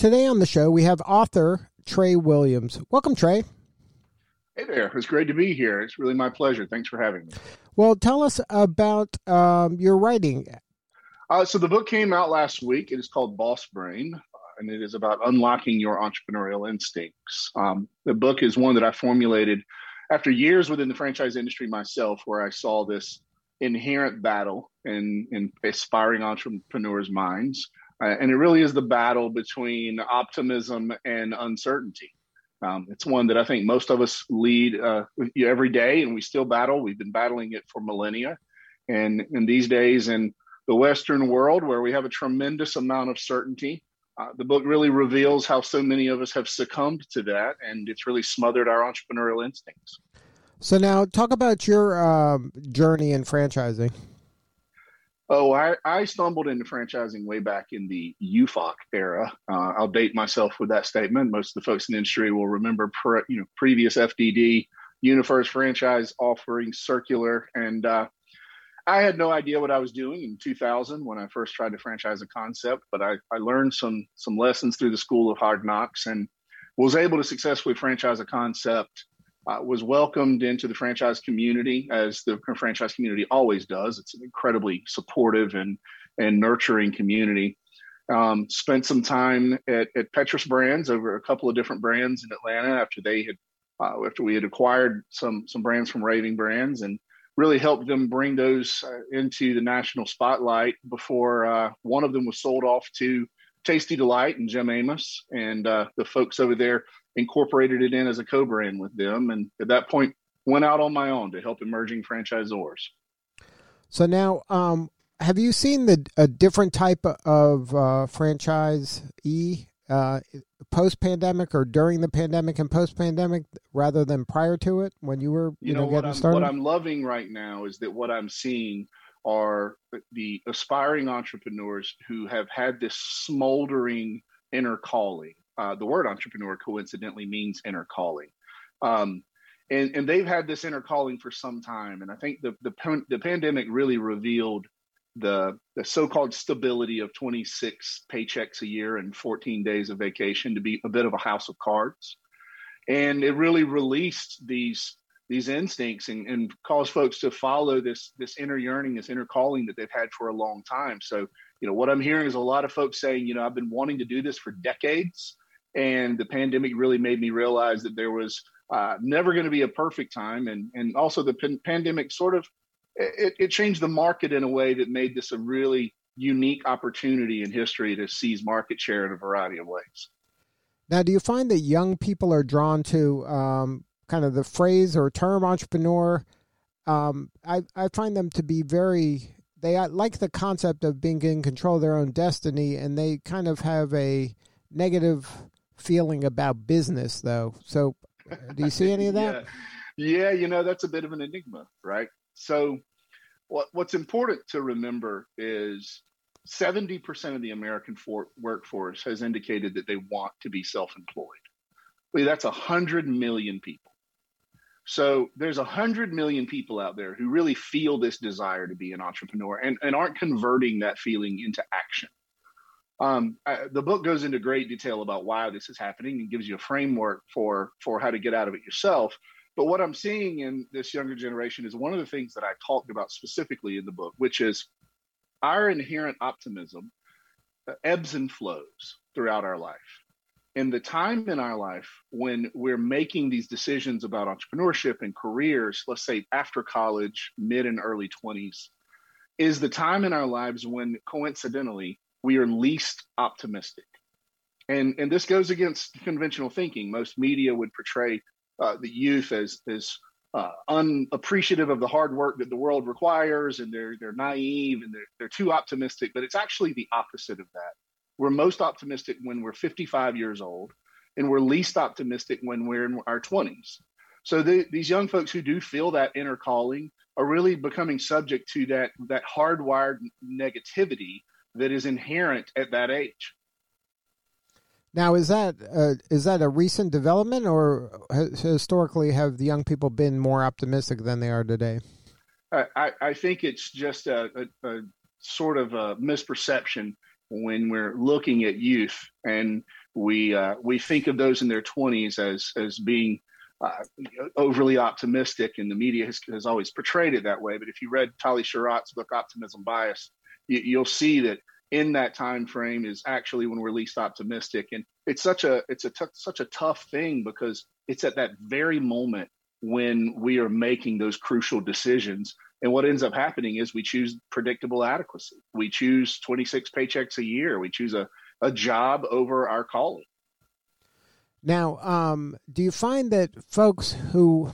Today on the show, we have author Trey Williams. Welcome, Trey. Hey there. It's great to be here. It's really my pleasure. Thanks for having me. Well, tell us about um, your writing. Uh, so, the book came out last week. It is called Boss Brain, uh, and it is about unlocking your entrepreneurial instincts. Um, the book is one that I formulated after years within the franchise industry myself, where I saw this inherent battle in, in aspiring entrepreneurs' minds uh, and it really is the battle between optimism and uncertainty. Um, it's one that I think most of us lead uh, every day, and we still battle. We've been battling it for millennia. And in these days, in the Western world, where we have a tremendous amount of certainty, uh, the book really reveals how so many of us have succumbed to that, and it's really smothered our entrepreneurial instincts. So, now talk about your um, journey in franchising. Oh, I, I stumbled into franchising way back in the UFOC era. Uh, I'll date myself with that statement. Most of the folks in the industry will remember, pre, you know, previous FDD, Uniform franchise offering circular, and uh, I had no idea what I was doing in 2000 when I first tried to franchise a concept. But I, I learned some some lessons through the School of Hard Knocks and was able to successfully franchise a concept uh, was welcomed into the franchise community as the franchise community always does. It's an incredibly supportive and and nurturing community. Um, spent some time at, at Petrus Brands over a couple of different brands in Atlanta after they had uh, after we had acquired some some brands from Raving Brands and really helped them bring those uh, into the national spotlight before uh, one of them was sold off to Tasti D-Lite and Jim Amos and uh, the folks over there incorporated it in as a co-brand with them, and at that point, went out on my own to help emerging franchisors. So now, um, have you seen the a different type of uh, franchise e uh, post pandemic or during the pandemic and post pandemic rather than prior to it when you were you, you know, know what getting I'm, started? What I'm loving right now is that what I'm seeing are the aspiring entrepreneurs who have had this smoldering inner calling uh, the word entrepreneur coincidentally means inner calling. Um, and, and they've had this inner calling for some time. And I think the, the, the pandemic really revealed the, the so-called stability of 26 paychecks a year and 14 days of vacation to be a bit of a house of cards. And it really released these these instincts and, and caused folks to follow this this inner yearning, this inner calling that they've had for a long time. So, you know, what I'm hearing is a lot of folks saying, you know, I've been wanting to do this for decades and the pandemic really made me realize that there was uh, never going to be a perfect time. And and also the pan- pandemic sort of it, it, changed the market in a way that made this a really unique opportunity in history to seize market share in a variety of ways. Now do you find that young people are drawn to um, kind of the phrase or term entrepreneur? Um, I, I find them to be very they like the concept of being in control of their own destiny and they kind of have a negative feeling about business, though. So, do you see any of that? yeah. yeah, you know that's a bit of an enigma, right? So, what what's important to remember is 70% of the American for, workforce has indicated that they want to be self-employed. Well, that's 100 million people. So there's 100 million people out there who really feel this desire to be an entrepreneur and, and aren't converting that feeling into action. Um, I, the book goes into great detail about why this is happening and gives you a framework for for how to get out of it yourself. But what I'm seeing in this younger generation is one of the things that I talked about specifically in the book, which is our inherent optimism ebbs and flows throughout our life. And the time in our life when we're making these decisions about entrepreneurship and careers, let's say after college, mid and early 20s, is the time in our lives when coincidentally we are least optimistic. And, and this goes against conventional thinking. Most media would portray uh, the youth as, as uh, unappreciative of the hard work that the world requires, and they're, they're naive and they're, they're too optimistic. But it's actually the opposite of that. we're most optimistic when we're 55 years old, and we're least optimistic when we're in our 20s. So the, these young folks who do feel that inner calling are really becoming subject to that that hardwired negativity that is inherent at that age. Now, is that uh, is that a recent development, or historically have the young people been more optimistic than they are today? I, I think it's just a, a, a, sort of a misperception when we're looking at youth, and we uh, we think of those in their twenties as as being uh, overly optimistic, and the media has, has, always portrayed it that way. But if you read Tali Sharot's book Optimism Bias, you, you'll see that in that time frame is actually when we're least optimistic. And it's such a it's a t- such a tough thing because it's at that very moment when we are making those crucial decisions. And what ends up happening is we choose predictable adequacy. We choose 26 paychecks a year. We choose a, a job over our calling. Now um, do you find that folks who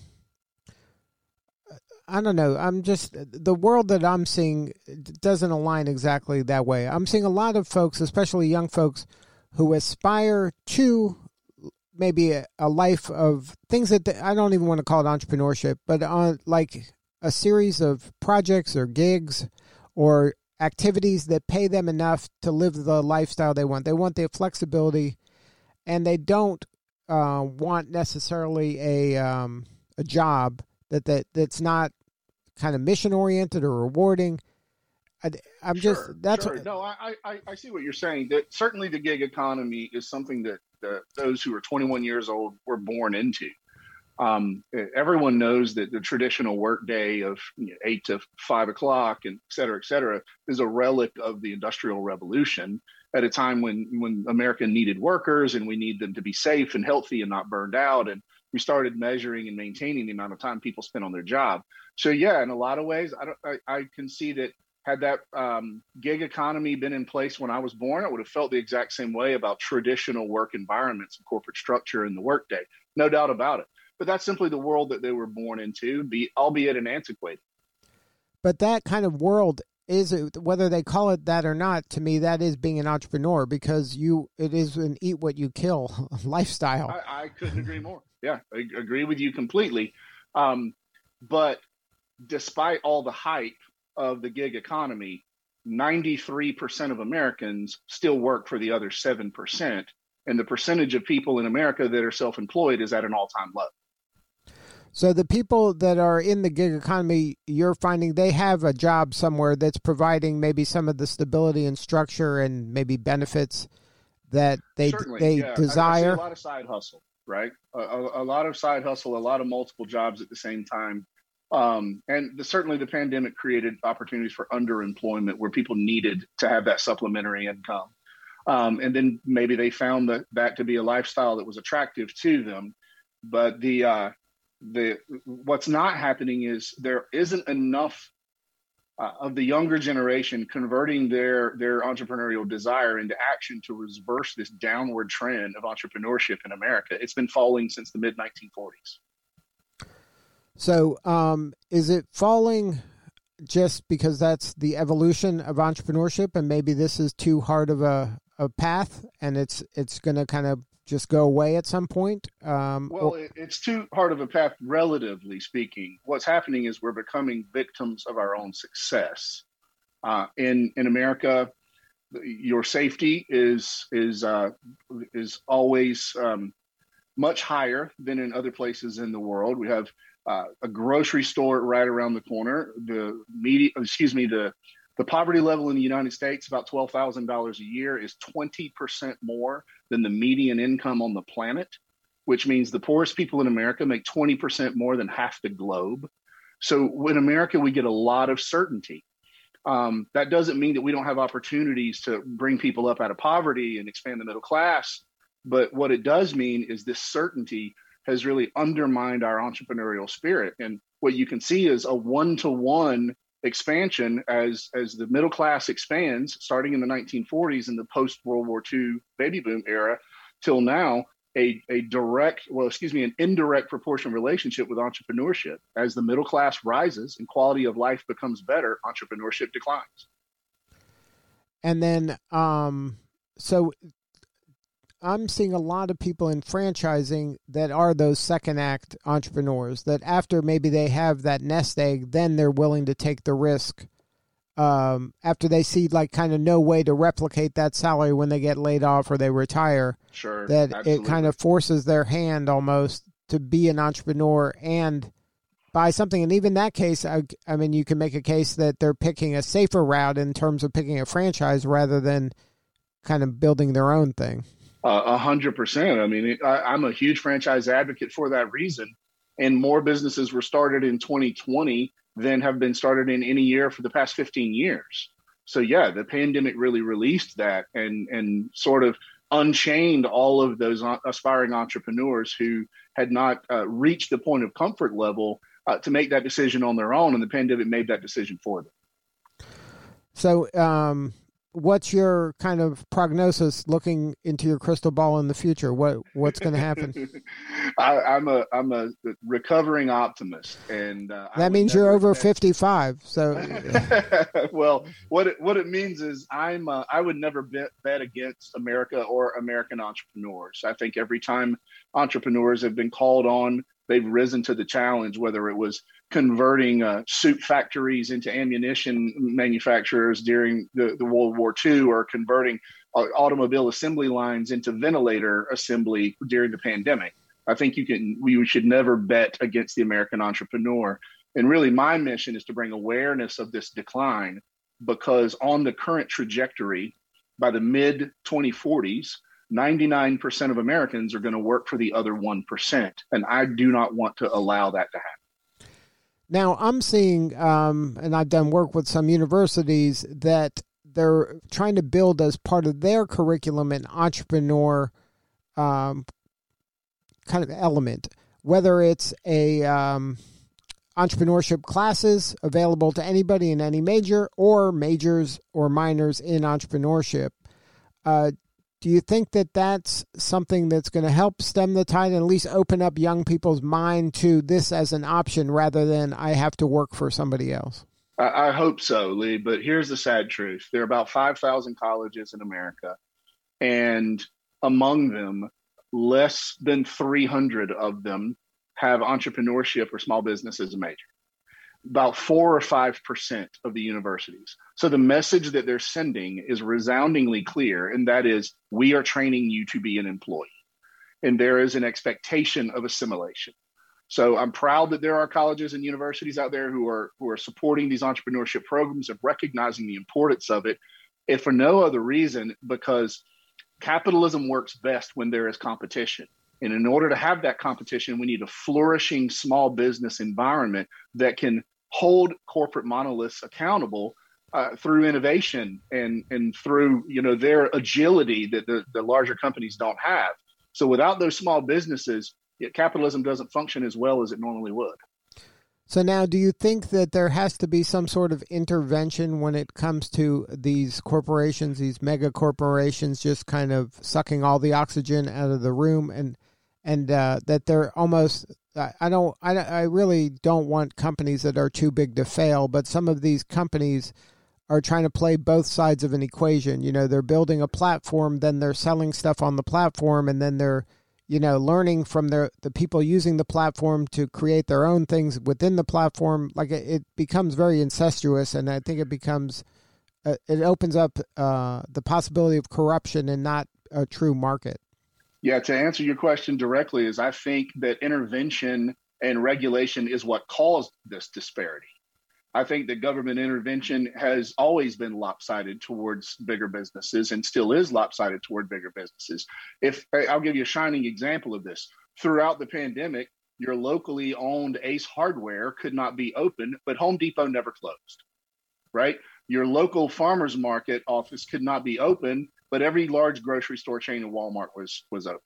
I don't know. I'm just the world that I'm seeing doesn't align exactly that way. I'm seeing a lot of folks, especially young folks, who aspire to maybe a, a life of things that they, I don't even want to call it entrepreneurship, but on like a series of projects or gigs or activities that pay them enough to live the lifestyle they want. They want the flexibility, and they don't uh, want necessarily a um, a job that that that's not kind of mission oriented or rewarding. I, am sure, just that's sure. What, no, I, I I see what you're saying. That certainly the gig economy is something that the, those who are 21 years old were born into. Um, everyone knows that the traditional workday of you know, eight to five o'clock and et cetera, et cetera, is a relic of the Industrial Revolution at a time when when America needed workers and we need them to be safe and healthy and not burned out. And we started measuring and maintaining the amount of time people spend on their job. So yeah, in a lot of ways, I don't, I, I can see that had that um, gig economy been in place when I was born, I would have felt the exact same way about traditional work environments and corporate structure in the workday. No doubt about it. But that's simply the world that they were born into, be albeit an antiquated. But that kind of world is it whether they call it that or not to me that is being an entrepreneur because you it is an eat what you kill lifestyle. I, I couldn't agree more. Yeah i agree with you completely. Um, but despite all the hype of the gig economy 93% of americans still work for the other 7% and the percentage of people in america that are self-employed is at an all-time low so the people that are in the gig economy, you're finding they have a job somewhere that's providing maybe some of the stability and structure and maybe benefits that they Certainly, they yeah. desire. a lot of side hustle, right? A, a, a, lot of side hustle, a lot of multiple jobs at the same time. Um, and the, certainly the pandemic created opportunities for underemployment where people needed to have that supplementary income. Um, and then maybe they found that, that to be a lifestyle that was attractive to them. But the uh, the what's not happening is there isn't enough uh, of the younger generation converting their their entrepreneurial desire into action to reverse this downward trend of entrepreneurship in America. It's been falling since the mid 1940s. So, um, is it falling just because that's the evolution of entrepreneurship, and maybe this is too hard of a, a path, and it's it's going to kind of just go away at some point? Um, well, or- it's too hard of a path, relatively speaking. What's happening is we're becoming victims of our own success. Uh, in in America, your safety is is uh, is always um, much higher than in other places in the world. We have uh, a grocery store right around the corner. The media, excuse me, the the poverty level in the United States, about $12,000 a year, is 20% more than the median income on the planet, which means the poorest people in America make 20% more than half the globe. So in America, we get a lot of certainty. Um, that doesn't mean that we don't have opportunities to bring people up out of poverty and expand the middle class. But what it does mean is this certainty has really undermined our entrepreneurial spirit. And what you can see is a one to one expansion as as the middle class expands, starting in the 1940s in the post World War II baby boom era, till now, a, a direct, well, excuse me, an indirect proportion relationship with entrepreneurship. As the middle class rises and quality of life becomes better, entrepreneurship declines. And then, um, so I'm seeing a lot of people in franchising that are those second act entrepreneurs that after maybe they have that nest egg, then they're willing to take the risk. Um, after they see like kind of no way to replicate that salary when they get laid off or they retire, sure, that absolutely. it kind of forces their hand almost to be an entrepreneur and buy something. And even that case, I, I mean, you can make a case that they're picking a safer route in terms of picking a franchise rather than kind of building their own thing. A hundred percent. I mean, I, I'm a huge franchise advocate for that reason. And more businesses were started in 2020 than have been started in any year for the past 15 years. So yeah, the pandemic really released that and and sort of unchained all of those aspiring entrepreneurs who had not uh, reached the point of comfort level uh, to make that decision on their own, and the pandemic made that decision for them. So, um, what's your kind of prognosis looking into your crystal ball in the future? What what's going to happen? I, am a I'm a recovering optimist, and uh, that means you're over 55. So, well, what it, what it means is I'm uh, I would never bet, bet against America or American entrepreneurs. I think every time entrepreneurs have been called on they've risen to the challenge, whether it was converting uh, suit factories into ammunition manufacturers during the, the World War II or converting uh, automobile assembly lines into ventilator assembly during the pandemic. I think you can, we should never bet against the American entrepreneur. And really, my mission is to bring awareness of this decline because on the current trajectory, by the mid 2040s, 99% of Americans are going to work for the other 1%. And I do not want to allow that to happen. Now, I'm seeing, um, and I've done work with some universities that they're trying to build as part of their curriculum an entrepreneur um, kind of element, whether it's a um, entrepreneurship classes available to anybody in any major or majors or minors in entrepreneurship. Uh, do you think that that's something that's going to help stem the tide and at least open up young people's mind to this as an option rather than I have to work for somebody else? I, I hope so, Lee. But here's the sad truth there are about 5,000 colleges in America, and among them, less than 300 of them have entrepreneurship or small business as a major about four or five percent of the universities. So the message that they're sending is resoundingly clear, and that is we are training you to be an employee. And there is an expectation of assimilation. So I'm proud that there are colleges and universities out there who are who are supporting these entrepreneurship programs and recognizing the importance of it, if for no other reason, because capitalism works best when there is competition. And in order to have that competition, we need a flourishing small business environment that can hold corporate monoliths accountable uh, through innovation and and through you know their agility that the, the larger companies don't have. So without those small businesses, capitalism doesn't function as well as it normally would. So now, do you think that there has to be some sort of intervention when it comes to these corporations, these mega corporations, just kind of sucking all the oxygen out of the room, and and uh, that they're almost I don't I, I really don't want companies that are too big to fail, but some of these companies are trying to play both sides of an equation. You know, they're building a platform, then they're selling stuff on the platform, and then they're, you know, learning from their the people using the platform to create their own things within the platform. Like it, it becomes very incestuous, and I think it becomes uh, it opens up uh, the possibility of corruption and not a true market. Yeah, to answer your question directly, is I think that intervention and regulation is what caused this disparity. I think that government intervention has always been lopsided towards bigger businesses and still is lopsided toward bigger businesses. If I'll give you a shining example of this, throughout the pandemic, your locally owned Ace Hardware could not be open, but Home Depot never closed, right? Your local farmers market office could not be open, but every large grocery store chain in Walmart was was open.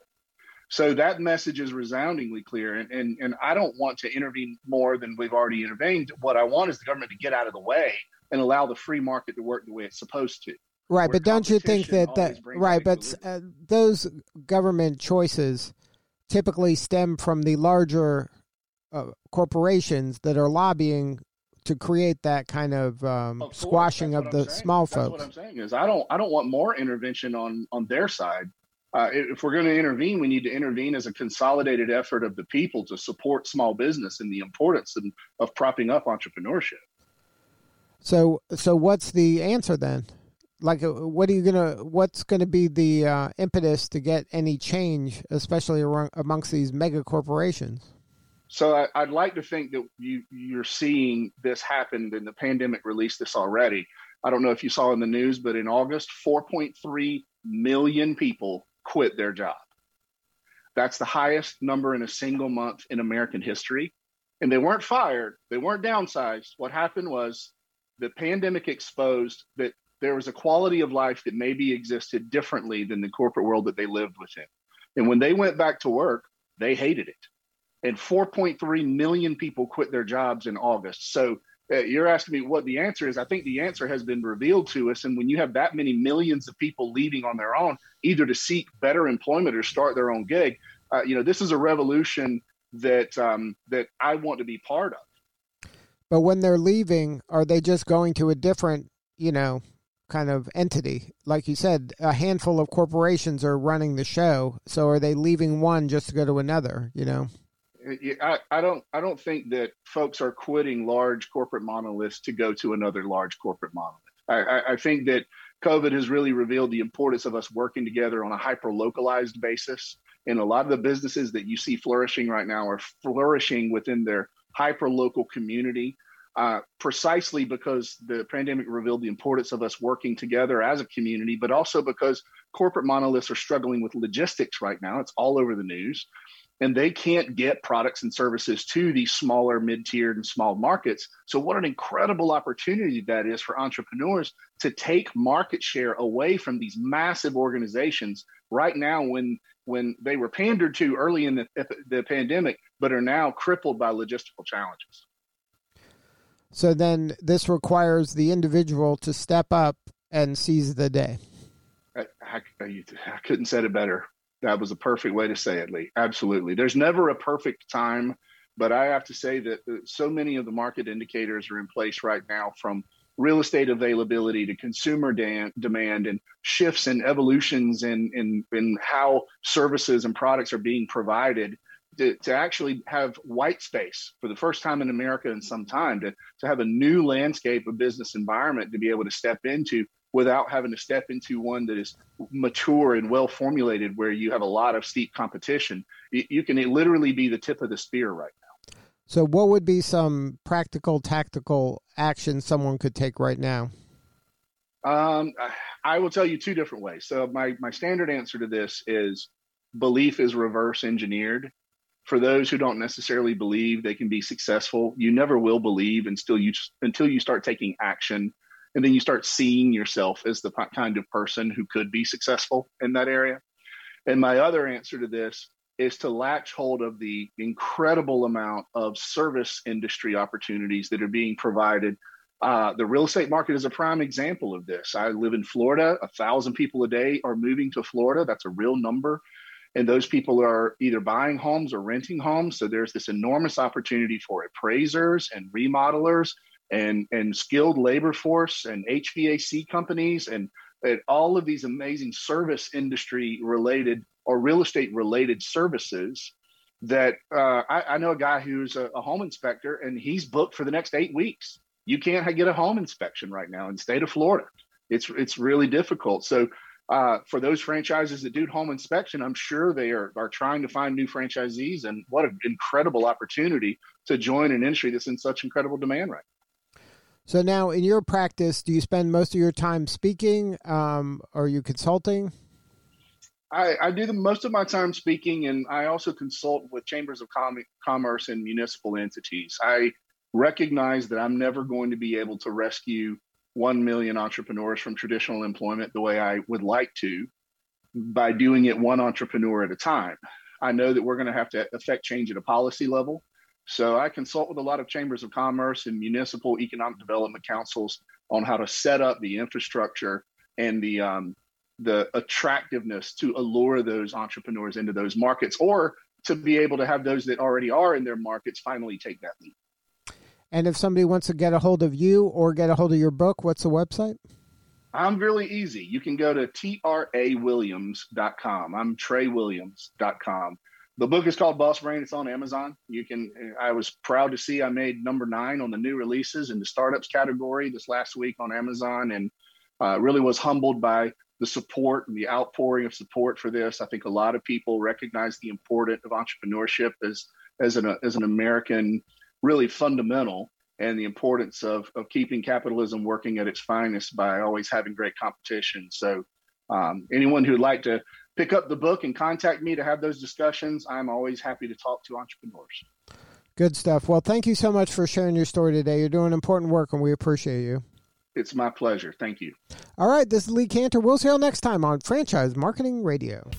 So that message is resoundingly clear. And, and, and I don't want to intervene more than we've already intervened. What I want is the government to get out of the way and allow the free market to work the way it's supposed to. Right, but don't you think that that right? But uh, those government choices typically stem from the larger uh, corporations that are lobbying to create that kind of, um, of squashing of the small That's folks. What I'm saying is, I don't, I don't want more intervention on on their side. Uh, if we're going to intervene, we need to intervene as a consolidated effort of the people to support small business and the importance of, of propping up entrepreneurship. So, so what's the answer then? Like, uh, what are you gonna? What's going to be the uh, impetus to get any change, especially amongst these mega corporations? So I, would like to think that you you're seeing this happen, and the pandemic released this already. I don't know if you saw in the news, but in August, 4.3 million people quit their job. That's the highest number in a single month in American history. And they weren't fired, they weren't downsized. What happened was the pandemic exposed that there was a quality of life that maybe existed differently than the corporate world that they lived within. And when they went back to work, they hated it and 4.3 million people quit their jobs in August. So uh, you're asking me what the answer is. I think the answer has been revealed to us. And when you have that many millions of people leaving on their own, either to seek better employment or start their own gig, uh, you know, this is a revolution that um, that I want to be part of. But when they're leaving, are they just going to a different, you know, kind of entity? Like you said, a handful of corporations are running the show. So are they leaving one just to go to another? You know. I, I don't I don't think that folks are quitting large corporate monoliths to go to another large corporate monolith. I, I think that COVID has really revealed the importance of us working together on a hyper localized basis. And a lot of the businesses that you see flourishing right now are flourishing within their hyper local community, uh, precisely because the pandemic revealed the importance of us working together as a community, but also because corporate monoliths are struggling with logistics right now. It's all over the news and they can't get products and services to these smaller, mid-tiered, and small markets. So, what an incredible opportunity that is for entrepreneurs to take market share away from these massive organizations right now when when they were pandered to early in the, the pandemic, but are now crippled by logistical challenges. So then, this requires the individual to step up and seize the day. I, I, I couldn't said it better. That was a perfect way to say it, Lee. Absolutely. There's never a perfect time, but I have to say that uh, so many of the market indicators are in place right now from real estate availability to consumer demand and shifts and evolutions in, in, in how services and products are being provided to, to actually have white space for the first time in America in some time, to, to have a new landscape of business environment to be able to step into without having to step into one that is mature and well formulated where you have a lot of steep competition you can literally be the tip of the spear right now. So what would be some practical tactical action someone could take right now? Um, i will tell you two different ways. So my, my standard answer to this is belief is reverse engineered. For those who don't necessarily believe they can be successful you never will believe until you until you start taking action and then you start seeing yourself as the kind of person who could be successful in that area. And my other answer to this is to latch hold of the incredible amount of service industry opportunities that are being provided. Uh, the real estate market is a prime example of this. I live in florida. A thousand people a day are moving to florida. That's a real number. And those people are either buying homes or renting homes. So there's this enormous opportunity for appraisers and remodelers and and skilled labor force and HVAC companies and, and all of these amazing service industry related or real estate related services that uh, I, I, know a guy who's a, a, home inspector and he's booked for the next eight weeks. You can't get a home inspection right now in the state of Florida. It's it's really difficult. So uh, for those franchises that do home inspection, I'm sure they are, are trying to find new franchisees. And what an incredible opportunity to join an industry that's in such incredible demand right now. So now, in your practice, do you spend most of your time speaking? Um, are you consulting? I, I, do the most of my time speaking, and I also consult with chambers of com- commerce and municipal entities. I recognize that I'm never going to be able to rescue one million entrepreneurs from traditional employment the way I would like to by doing it one entrepreneur at a time. I know that we're going to have to affect change at a policy level. So I consult with a lot of chambers of commerce and municipal economic development councils on how to set up the infrastructure and the um, the attractiveness to allure those entrepreneurs into those markets, or to be able to have those that already are in their markets finally take that leap. And if somebody wants to get a hold of you or get a hold of your book, what's the website? I'm really easy. You can go to treywilliams.com. I'm treywilliams.com. The book is called Boss Brain. It's on Amazon. You can. I was proud to see I made number nine on the new releases in the startups category this last week on Amazon, and uh, really was humbled by the support and the outpouring of support for this. I think a lot of people recognize the importance of entrepreneurship as as an as an American really fundamental and the importance of, of keeping capitalism working at its finest by always having great competition. So, um, anyone who'd like to pick up the book and contact me to have those discussions, I'm always happy to talk to entrepreneurs. Good stuff. Well, thank you so much for sharing your story today. You're doing important work, and we appreciate you. It's my pleasure. Thank you. All right, this is Lee Kantor. We'll see you all next time on Franchise Marketing Radio.